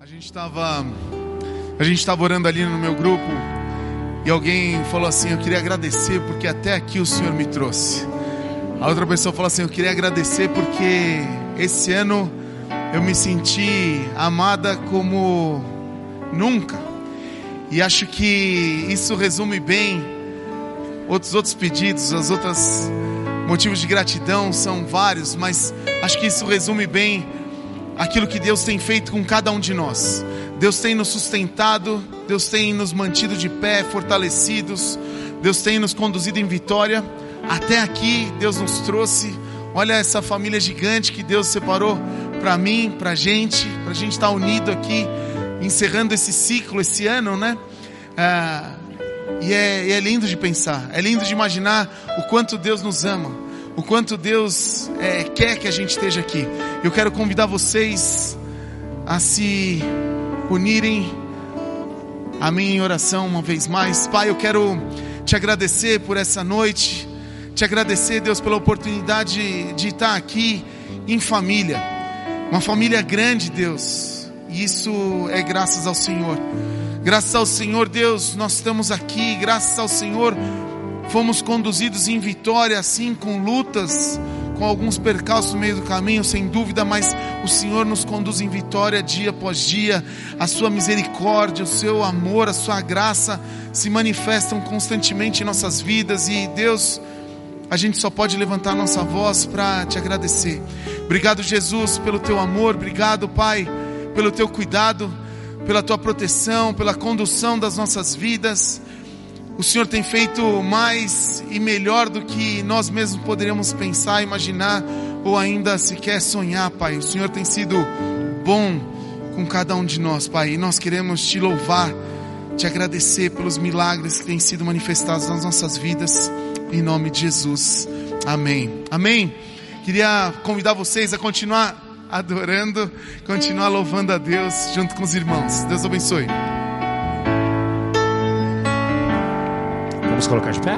A gente estava a gente estava orando ali no meu grupo e alguém falou assim: "Eu queria agradecer porque até aqui o Senhor me trouxe". A outra pessoa falou assim: "Eu queria agradecer porque esse ano eu me senti amada como nunca". E acho que isso resume bem outros outros pedidos, as outras motivos de gratidão são vários, mas acho que isso resume bem aquilo que Deus tem feito com cada um de nós. Deus tem nos sustentado, Deus tem nos mantido de pé, fortalecidos, Deus tem nos conduzido em vitória. Até aqui, Deus nos trouxe. Olha essa família gigante que Deus separou para mim, para gente, para a gente estar unido aqui, encerrando esse ciclo, esse ano, né? Ah, e, é, é lindo de pensar, é lindo de imaginar o quanto Deus nos ama, o quanto Deus é, quer que a gente esteja aqui. Eu quero convidar vocês a se unirem a mim em oração uma vez mais. Pai, eu quero te agradecer por essa noite, te agradecer, Deus, pela oportunidade de estar aqui em família, uma família grande, Deus, e isso é graças ao Senhor. Graças ao Senhor, Deus, nós estamos aqui, graças ao Senhor, fomos conduzidos em vitória, assim, com lutas, com alguns percalços no meio do caminho, sem dúvida, mas o Senhor nos conduz em vitória dia após dia. A sua misericórdia, o seu amor, a sua graça se manifestam constantemente em nossas vidas e Deus, a gente só pode levantar nossa voz para te agradecer. Obrigado, Jesus, pelo teu amor, obrigado, Pai, pelo teu cuidado, pela tua proteção, pela condução das nossas vidas. O Senhor tem feito mais e melhor do que nós mesmos poderíamos pensar, imaginar ou ainda sequer sonhar, Pai. O Senhor tem sido bom com cada um de nós, Pai. E nós queremos te louvar, te agradecer pelos milagres que têm sido manifestados nas nossas vidas, em nome de Jesus. Amém. Amém. Queria convidar vocês a continuar adorando, continuar louvando a Deus junto com os irmãos. Deus abençoe. Vamos colocar de pé?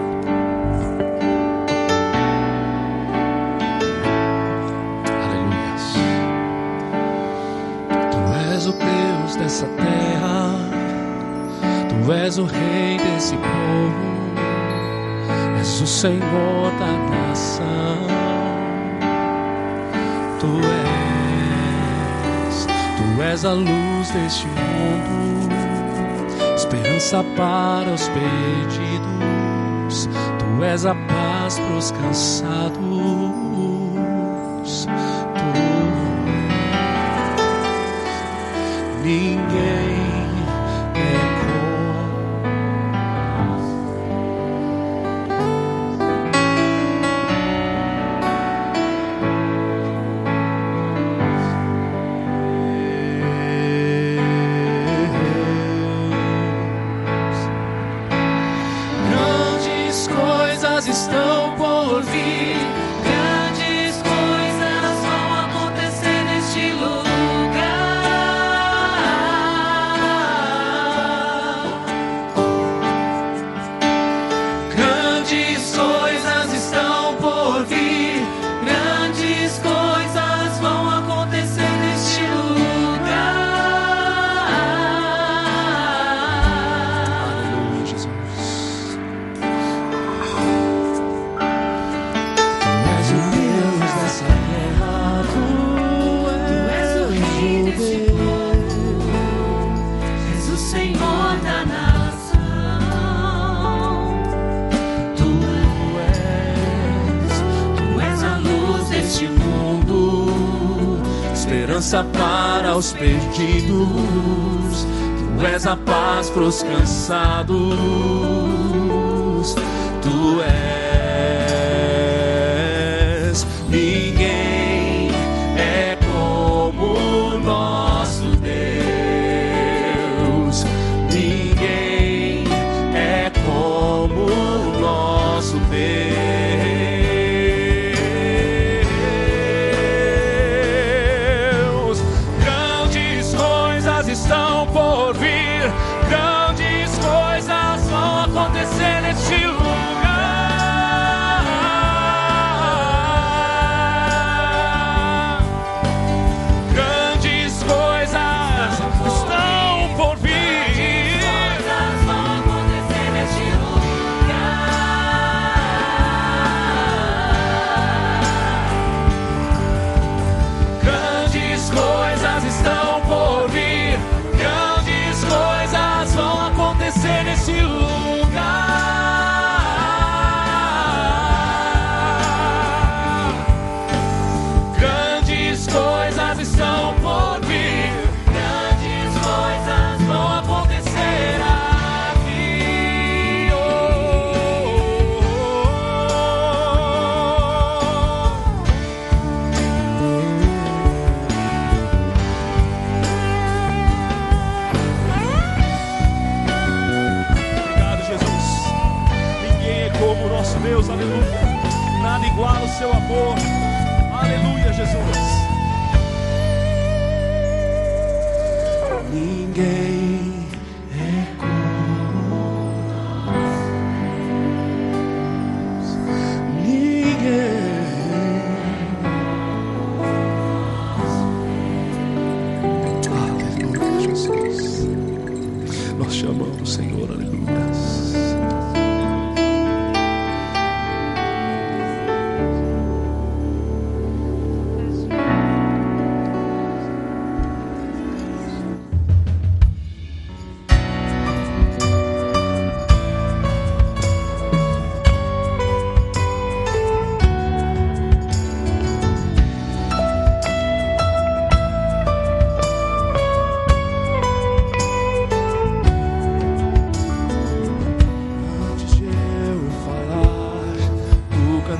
Aleluia. Tu és o Deus dessa terra, Tu és o Rei desse povo, és o Senhor da nação. Tu és, Tu és a luz deste mundo esperança para os perdidos, tu és a paz para os cansados. Tu ninguém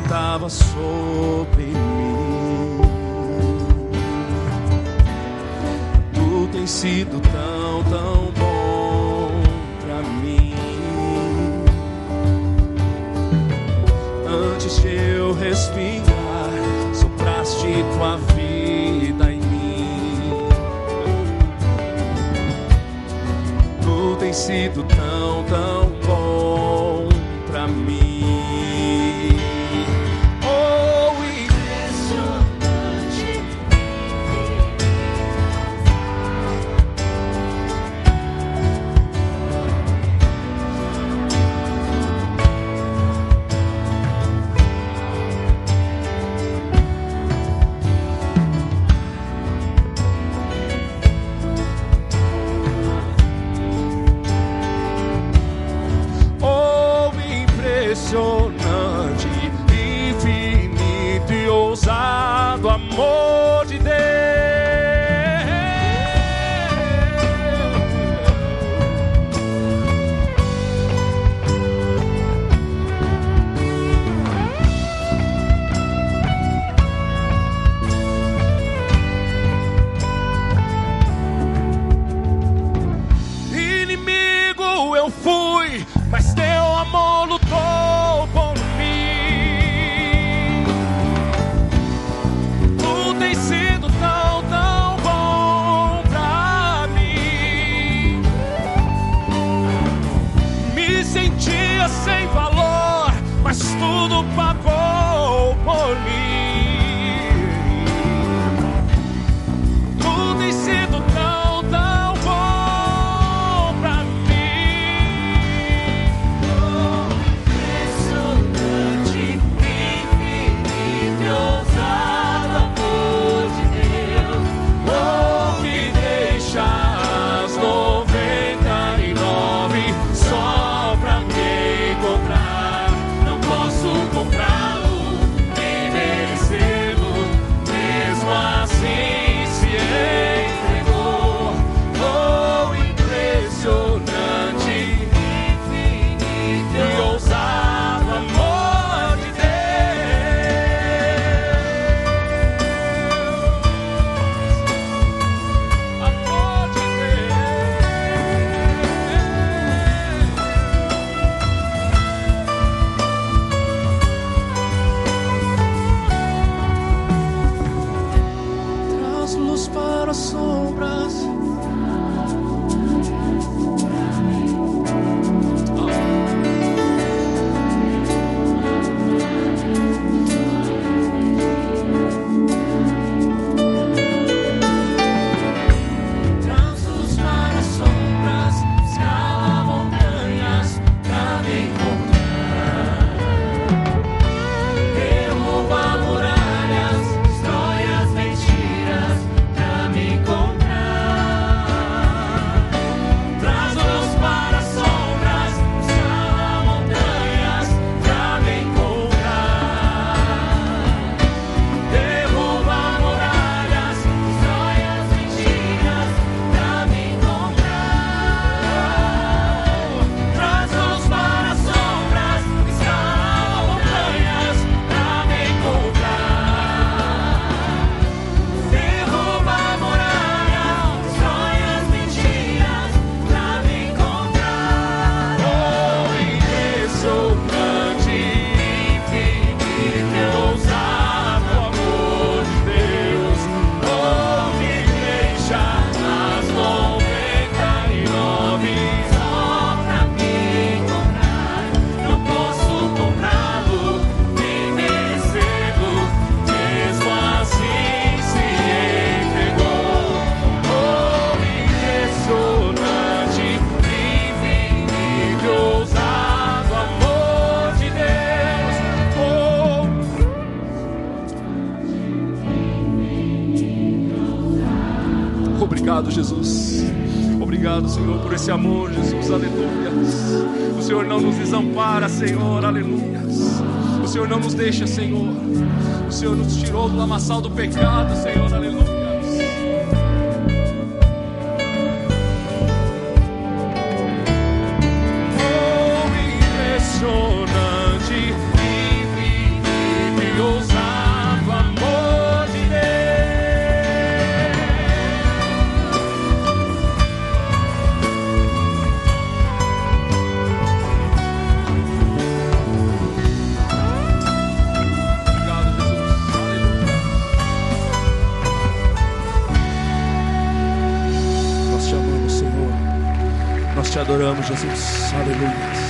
Tava sobre mim. Tu tens sido tão, tão bom pra mim. Antes de eu respirar, sopraste tua vida em mim. Tu tens sido tão, tão Obrigado, Jesus. Obrigado, Senhor, por esse amor, Jesus. Aleluia. O Senhor não nos desampara, Senhor. Aleluia. O Senhor não nos deixa, Senhor. O Senhor nos tirou do lamaçal do pecado, Senhor. Aleluia. Adoramos, Jesus. Aleluia.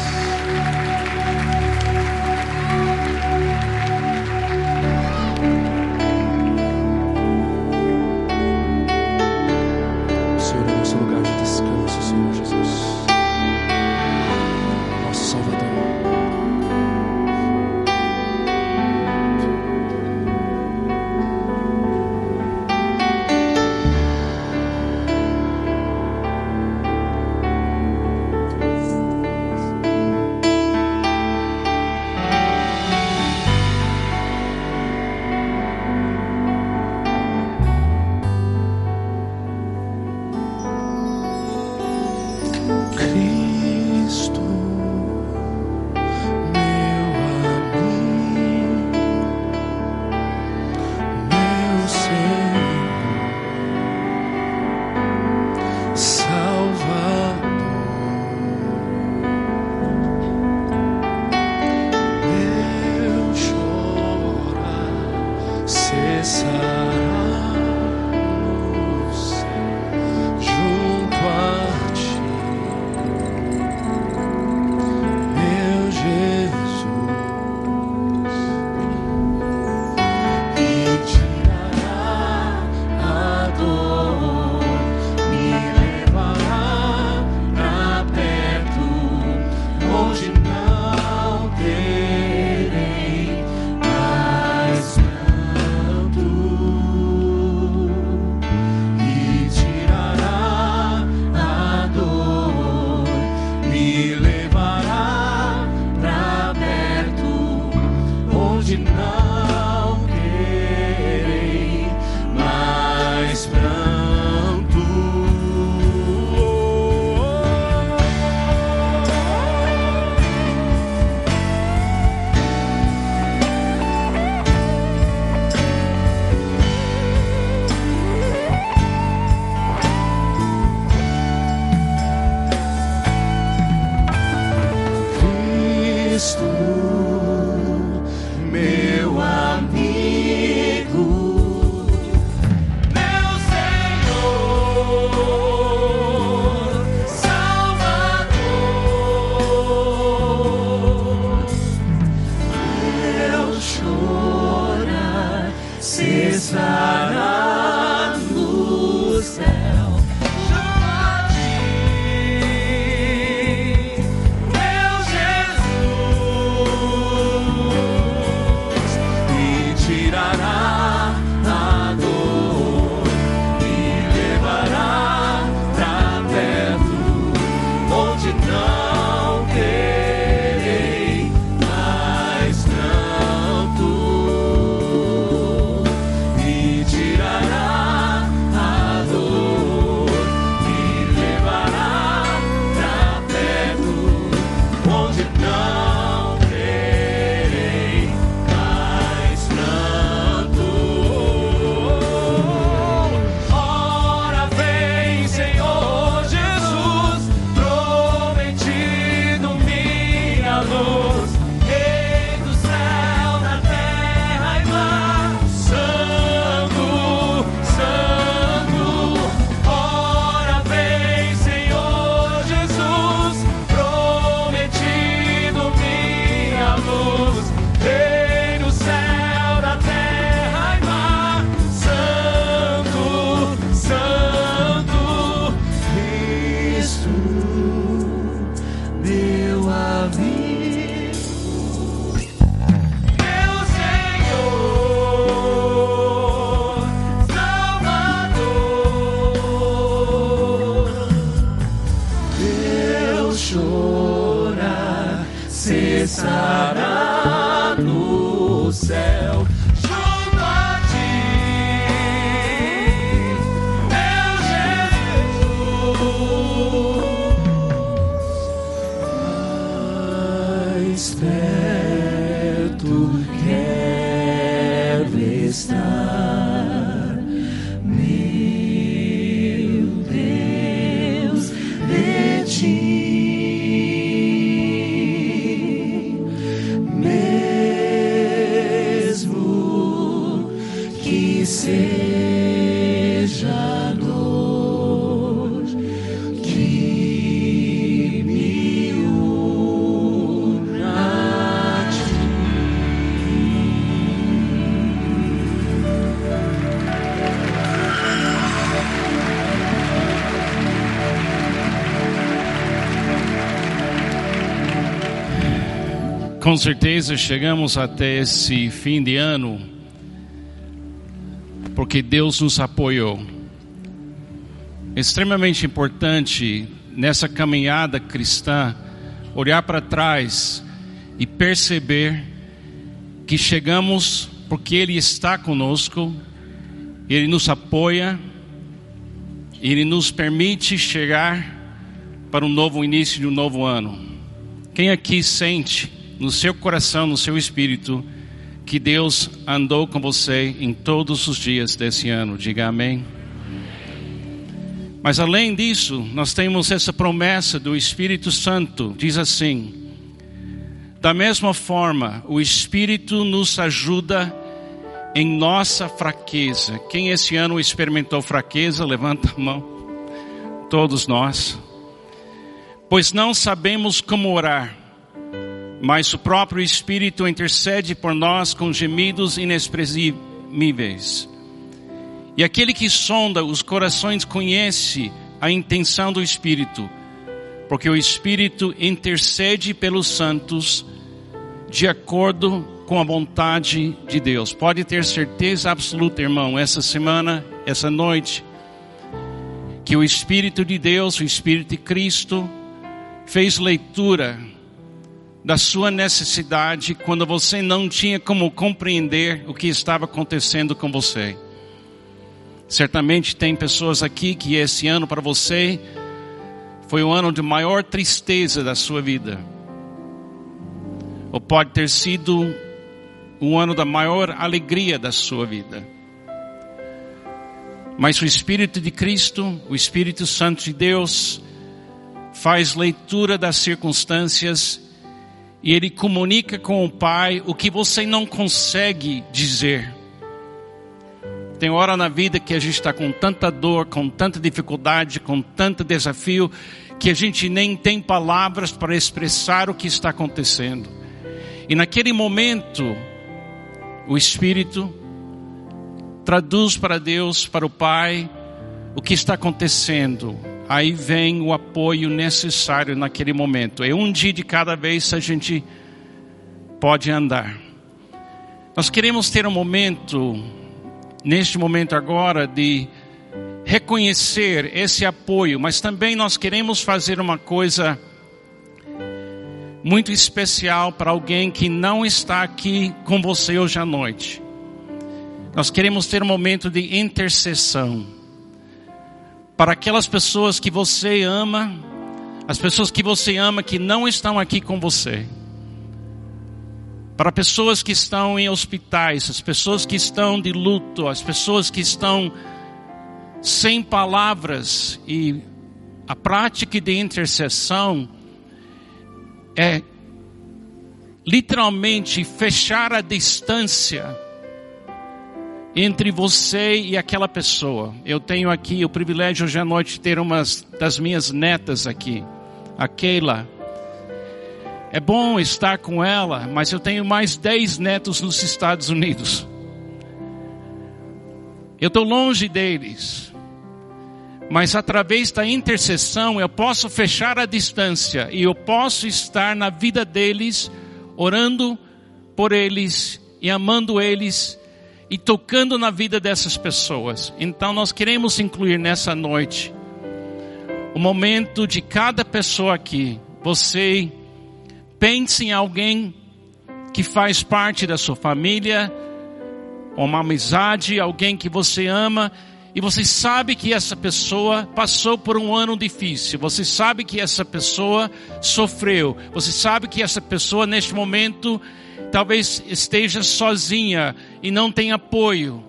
is thine. que seja dor que me una a Com certeza chegamos até esse fim de ano porque Deus nos apoiou. Extremamente importante nessa caminhada cristã olhar para trás e perceber que chegamos porque Ele está conosco, Ele nos apoia, Ele nos permite chegar para um novo início de um novo ano. Quem aqui sente no seu coração, no seu espírito, que Deus andou com você em todos os dias desse ano? Diga amém. Mas além disso, nós temos essa promessa do Espírito Santo, diz assim: da mesma forma, o Espírito nos ajuda em nossa fraqueza. Quem esse ano experimentou fraqueza, levanta a mão. Todos nós. Pois não sabemos como orar, mas o próprio Espírito intercede por nós com gemidos inexprimíveis. E aquele que sonda os corações conhece a intenção do Espírito, porque o Espírito intercede pelos santos de acordo com a vontade de Deus. Pode ter certeza absoluta, irmão, essa semana, essa noite, que o Espírito de Deus, o Espírito de Cristo, fez leitura da sua necessidade quando você não tinha como compreender o que estava acontecendo com você. Certamente tem pessoas aqui que esse ano para você foi o ano de maior tristeza da sua vida. Ou pode ter sido um ano da maior alegria da sua vida. Mas o Espírito de Cristo, o Espírito Santo de Deus, faz leitura das circunstâncias e ele comunica com o Pai o que você não consegue dizer. Tem hora na vida que a gente está com tanta dor, com tanta dificuldade, com tanto desafio, que a gente nem tem palavras para expressar o que está acontecendo. E naquele momento, o Espírito traduz para Deus, para o Pai, o que está acontecendo. Aí vem o apoio necessário naquele momento. É um dia de cada vez a gente pode andar. Nós queremos ter um momento neste momento agora de reconhecer esse apoio, mas também nós queremos fazer uma coisa muito especial para alguém que não está aqui com você hoje à noite. Nós queremos ter um momento de intercessão para aquelas pessoas que você ama, as pessoas que você ama que não estão aqui com você. Para pessoas que estão em hospitais, as pessoas que estão de luto, as pessoas que estão sem palavras e a prática de intercessão é literalmente fechar a distância entre você e aquela pessoa. Eu tenho aqui o privilégio hoje à noite de ter uma das minhas netas aqui, a Keila. É bom estar com ela, mas eu tenho mais dez netos nos Estados Unidos. Eu estou longe deles. Mas através da intercessão eu posso fechar a distância e eu posso estar na vida deles, orando por eles e amando eles e tocando na vida dessas pessoas. Então nós queremos incluir nessa noite o momento de cada pessoa aqui. Você Pense em alguém que faz parte da sua família, uma amizade, alguém que você ama, e você sabe que essa pessoa passou por um ano difícil, você sabe que essa pessoa sofreu, você sabe que essa pessoa neste momento talvez esteja sozinha e não tem apoio.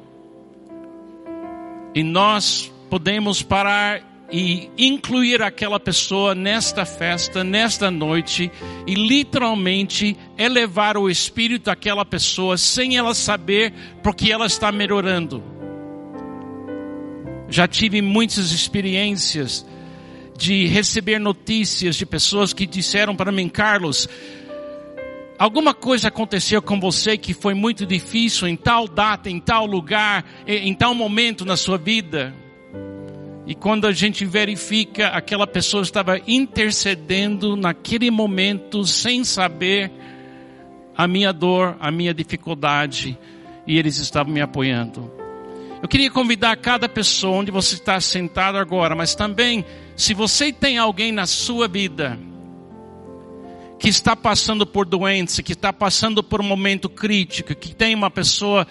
E nós podemos parar e incluir aquela pessoa nesta festa, nesta noite, e literalmente elevar o espírito daquela pessoa sem ela saber porque ela está melhorando. Já tive muitas experiências de receber notícias de pessoas que disseram para mim, Carlos, alguma coisa aconteceu com você que foi muito difícil em tal data, em tal lugar, em tal momento na sua vida. E quando a gente verifica, aquela pessoa estava intercedendo naquele momento, sem saber a minha dor, a minha dificuldade, e eles estavam me apoiando. Eu queria convidar cada pessoa onde você está sentado agora, mas também, se você tem alguém na sua vida que está passando por doença, que está passando por um momento crítico, que tem uma pessoa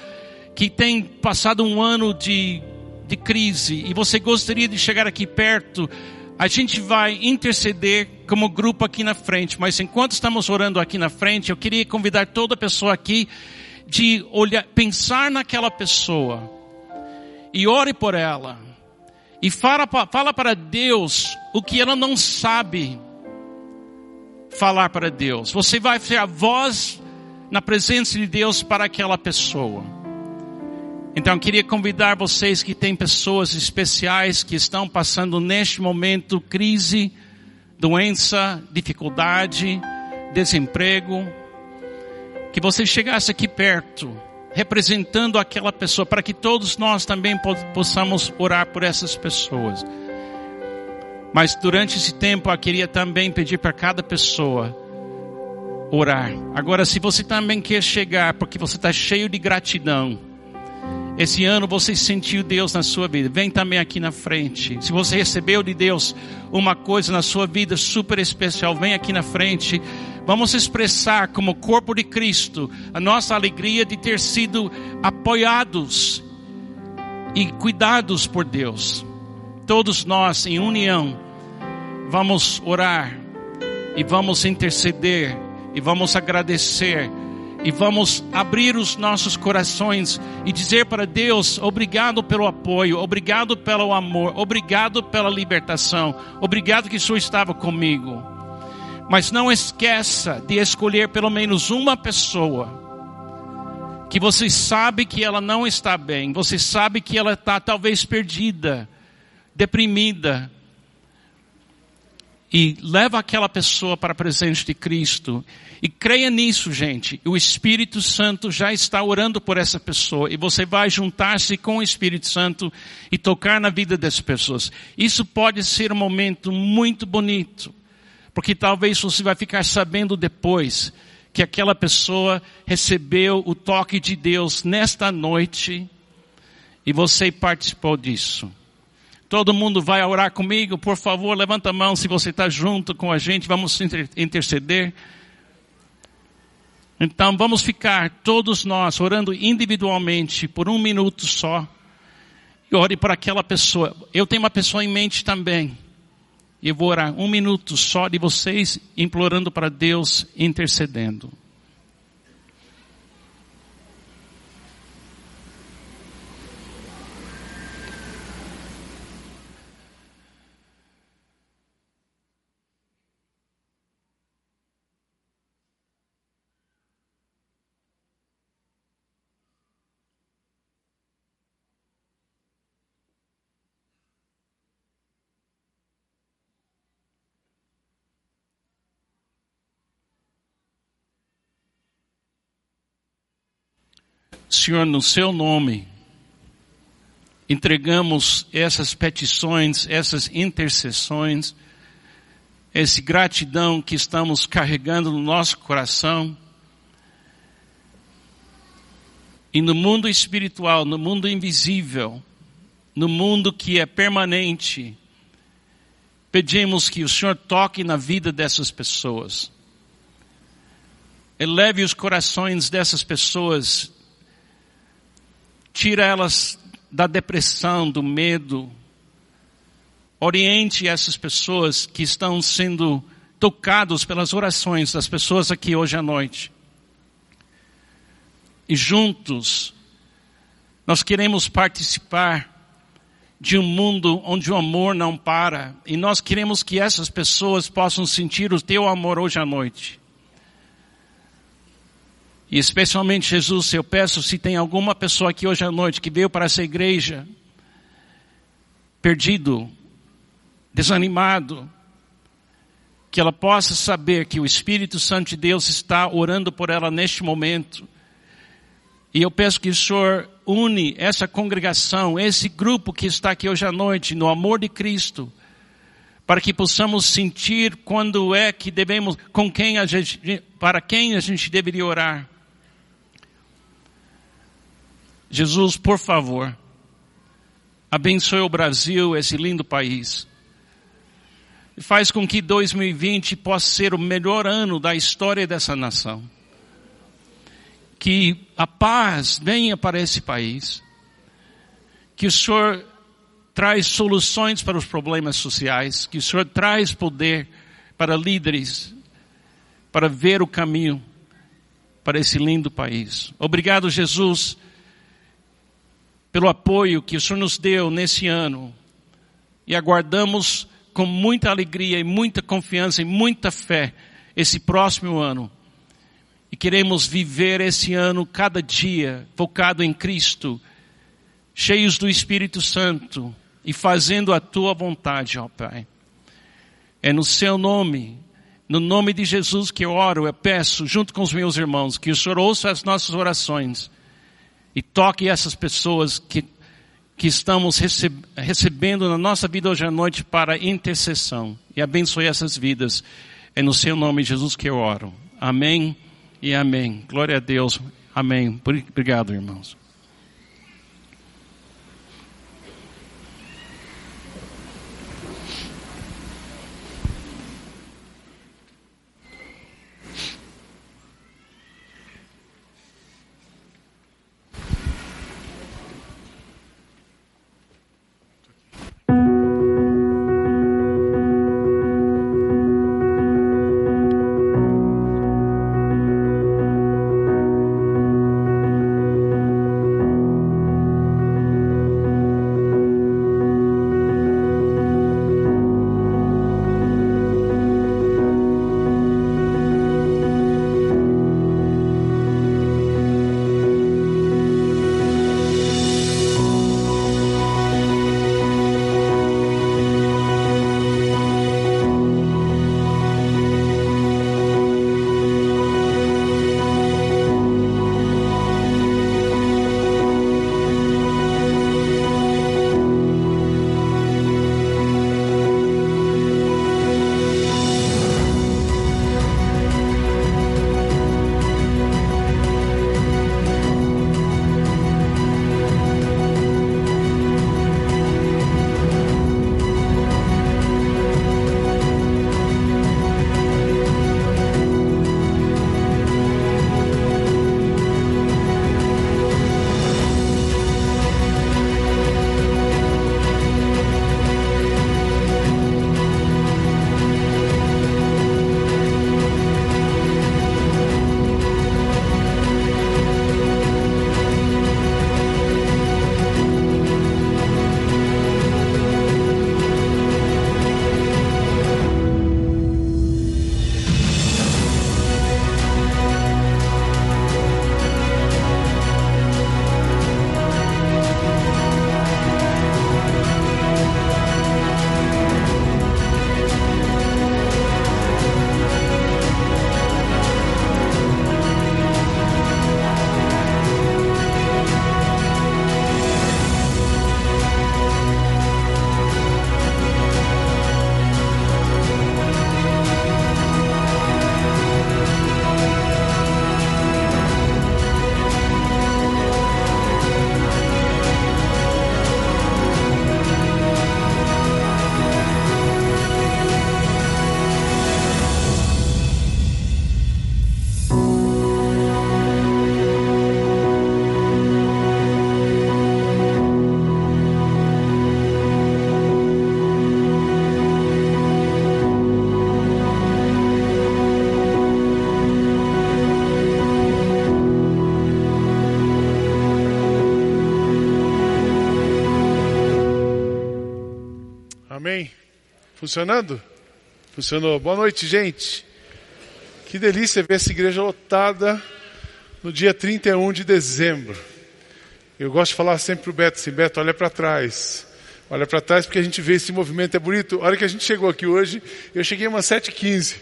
que tem passado um ano de, de crise e você gostaria de chegar aqui perto, a gente vai interceder como grupo aqui na frente, mas enquanto estamos orando aqui na frente, eu queria convidar toda pessoa aqui de olhar, pensar naquela pessoa e ore por ela. E fala, fala para Deus o que ela não sabe falar para Deus. Você vai ser a voz na presença de Deus para aquela pessoa. Então queria convidar vocês que têm pessoas especiais que estão passando neste momento crise, doença, dificuldade, desemprego, que você chegasse aqui perto, representando aquela pessoa, para que todos nós também possamos orar por essas pessoas. Mas durante esse tempo eu queria também pedir para cada pessoa orar. Agora, se você também quer chegar, porque você está cheio de gratidão, esse ano você sentiu Deus na sua vida, vem também aqui na frente. Se você recebeu de Deus uma coisa na sua vida super especial, vem aqui na frente. Vamos expressar como corpo de Cristo a nossa alegria de ter sido apoiados e cuidados por Deus todos nós em união vamos orar e vamos interceder e vamos agradecer e vamos abrir os nossos corações e dizer para Deus: obrigado pelo apoio, obrigado pelo amor, obrigado pela libertação, obrigado que o Senhor estava comigo. Mas não esqueça de escolher pelo menos uma pessoa que você sabe que ela não está bem, você sabe que ela está talvez perdida deprimida, e leva aquela pessoa para a presença de Cristo. E creia nisso, gente. O Espírito Santo já está orando por essa pessoa. E você vai juntar-se com o Espírito Santo e tocar na vida dessas pessoas. Isso pode ser um momento muito bonito. Porque talvez você vai ficar sabendo depois que aquela pessoa recebeu o toque de Deus nesta noite e você participou disso. Todo mundo vai orar comigo, por favor, levanta a mão se você está junto com a gente, vamos interceder. Então vamos ficar todos nós orando individualmente por um minuto só. E ore para aquela pessoa. Eu tenho uma pessoa em mente também. E eu vou orar um minuto só de vocês implorando para Deus, intercedendo. Senhor, no seu nome, entregamos essas petições, essas intercessões, essa gratidão que estamos carregando no nosso coração. E no mundo espiritual, no mundo invisível, no mundo que é permanente, pedimos que o Senhor toque na vida dessas pessoas. Eleve os corações dessas pessoas tira elas da depressão, do medo. Oriente essas pessoas que estão sendo tocados pelas orações das pessoas aqui hoje à noite. E juntos, nós queremos participar de um mundo onde o amor não para. E nós queremos que essas pessoas possam sentir o teu amor hoje à noite. E especialmente, Jesus, eu peço se tem alguma pessoa aqui hoje à noite que veio para essa igreja perdido, desanimado, que ela possa saber que o Espírito Santo de Deus está orando por ela neste momento. E eu peço que o Senhor une essa congregação, esse grupo que está aqui hoje à noite, no amor de Cristo, para que possamos sentir quando é que devemos, com quem a gente, para quem a gente deveria orar. Jesus, por favor, abençoe o Brasil, esse lindo país. E faz com que 2020 possa ser o melhor ano da história dessa nação. Que a paz venha para esse país. Que o Senhor traz soluções para os problemas sociais, que o Senhor traz poder para líderes, para ver o caminho para esse lindo país. Obrigado, Jesus, pelo apoio que o Senhor nos deu nesse ano e aguardamos com muita alegria e muita confiança e muita fé esse próximo ano. E queremos viver esse ano cada dia focado em Cristo, cheios do Espírito Santo, e fazendo a tua vontade, ó Pai. É no seu nome, no nome de Jesus que eu oro, eu peço, junto com os meus irmãos, que o Senhor ouça as nossas orações e toque essas pessoas que, que estamos recebendo na nossa vida hoje à noite para intercessão e abençoe essas vidas. É no seu nome, Jesus, que eu oro. Amém e amém. Glória a Deus. Amém. Obrigado, irmãos. Funcionando? Funcionou. Boa noite, gente. Que delícia ver essa igreja lotada no dia 31 de dezembro. Eu gosto de falar sempre pro Beto assim, Beto, olha para trás. Olha para trás porque a gente vê esse movimento, é bonito. A hora que a gente chegou aqui hoje, eu cheguei umas 7h15.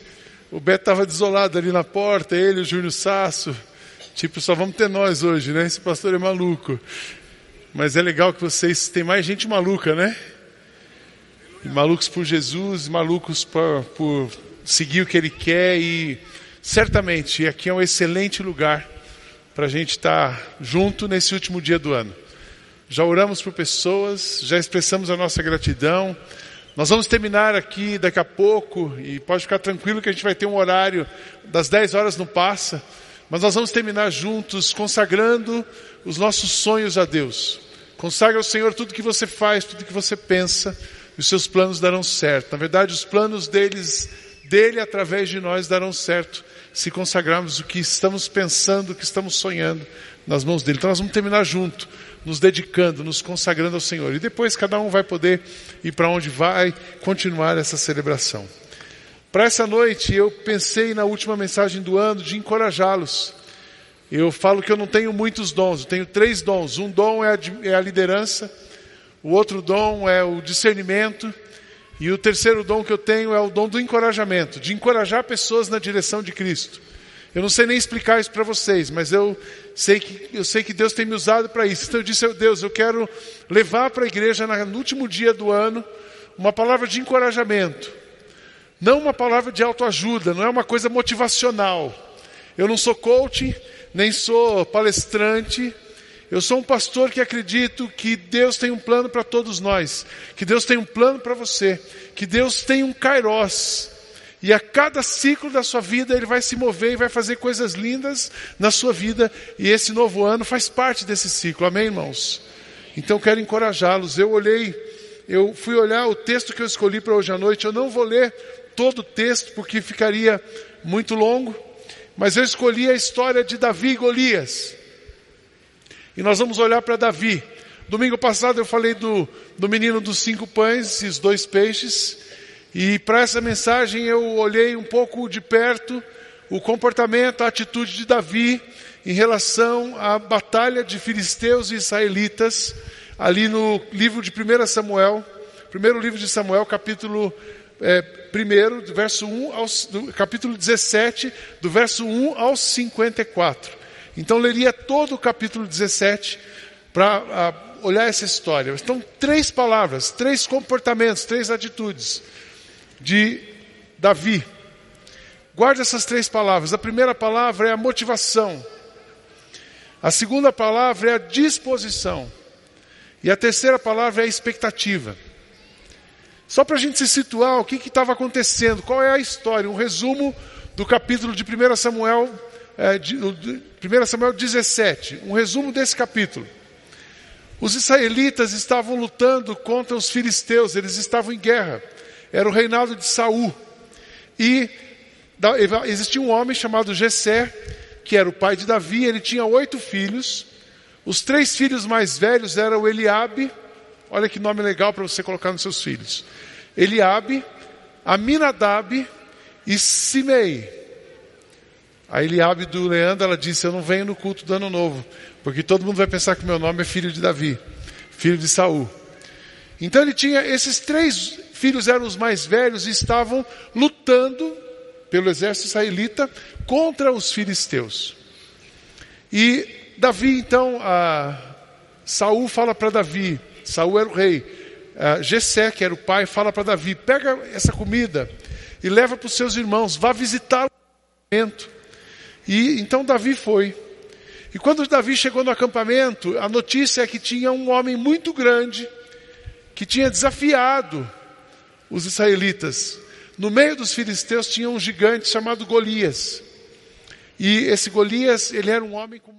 O Beto estava desolado ali na porta, ele, o Júnior Sasso. Tipo, só vamos ter nós hoje, né? Esse pastor é maluco. Mas é legal que vocês, tem mais gente maluca, né? Malucos por Jesus, malucos por, por seguir o que Ele quer e certamente aqui é um excelente lugar para a gente estar junto nesse último dia do ano. Já oramos por pessoas, já expressamos a nossa gratidão. Nós vamos terminar aqui daqui a pouco e pode ficar tranquilo que a gente vai ter um horário das 10 horas não passa, mas nós vamos terminar juntos consagrando os nossos sonhos a Deus. Consagra ao Senhor tudo que você faz, tudo que você pensa, e os seus planos darão certo. Na verdade, os planos deles, dele através de nós darão certo se consagrarmos o que estamos pensando, o que estamos sonhando nas mãos dele. Então nós vamos terminar junto, nos dedicando, nos consagrando ao Senhor. E depois cada um vai poder ir para onde vai continuar essa celebração. Para essa noite eu pensei na última mensagem do ano de encorajá-los. Eu falo que eu não tenho muitos dons, eu tenho três dons. Um dom é a, é a liderança, o outro dom é o discernimento, e o terceiro dom que eu tenho é o dom do encorajamento, de encorajar pessoas na direção de Cristo. Eu não sei nem explicar isso para vocês, mas eu sei que eu sei que Deus tem me usado para isso. Então eu disse, Deus, eu quero levar para a igreja no último dia do ano uma palavra de encorajamento, não uma palavra de autoajuda, não é uma coisa motivacional. Eu não sou coach, nem sou palestrante. Eu sou um pastor que acredito que Deus tem um plano para todos nós, que Deus tem um plano para você, que Deus tem um kairós. E a cada ciclo da sua vida ele vai se mover e vai fazer coisas lindas na sua vida, e esse novo ano faz parte desse ciclo. Amém, irmãos? Então quero encorajá-los. Eu olhei, eu fui olhar o texto que eu escolhi para hoje à noite. Eu não vou ler todo o texto porque ficaria muito longo. Mas eu escolhi a história de Davi e Golias. E nós vamos olhar para Davi. Domingo passado eu falei do, do menino dos cinco pães e os dois peixes. E para essa mensagem eu olhei um pouco de perto o comportamento, a atitude de Davi em relação à batalha de filisteus e israelitas, ali no livro de 1 Samuel, primeiro livro de Samuel, capítulo é, do verso 1 ao do, capítulo 17, do verso 1 ao 54. Então leria todo o capítulo 17 para olhar essa história. Então, três palavras, três comportamentos, três atitudes de Davi. Guarde essas três palavras. A primeira palavra é a motivação. A segunda palavra é a disposição. E a terceira palavra é a expectativa. Só para a gente se situar, o que estava acontecendo, qual é a história, um resumo do capítulo de 1 Samuel, é, de, 1 Samuel 17, um resumo desse capítulo. Os israelitas estavam lutando contra os filisteus, eles estavam em guerra. Era o reinado de Saul. E existia um homem chamado Jessé, que era o pai de Davi, ele tinha oito filhos. Os três filhos mais velhos eram Eliabe, Olha que nome legal para você colocar nos seus filhos. Eliabe, Aminadab e Simei. A Eliabe do Leandro, ela disse, eu não venho no culto do ano novo, porque todo mundo vai pensar que meu nome é filho de Davi, filho de Saul. Então ele tinha, esses três filhos eram os mais velhos e estavam lutando pelo exército israelita contra os filisteus. E Davi, então, Saul fala para Davi, Saul era o rei. Uh, Gessé, que era o pai, fala para Davi: pega essa comida e leva para os seus irmãos, vá visitá-lo no acampamento. E então Davi foi. E quando Davi chegou no acampamento, a notícia é que tinha um homem muito grande que tinha desafiado os israelitas. No meio dos filisteus tinha um gigante chamado Golias. E esse Golias, ele era um homem com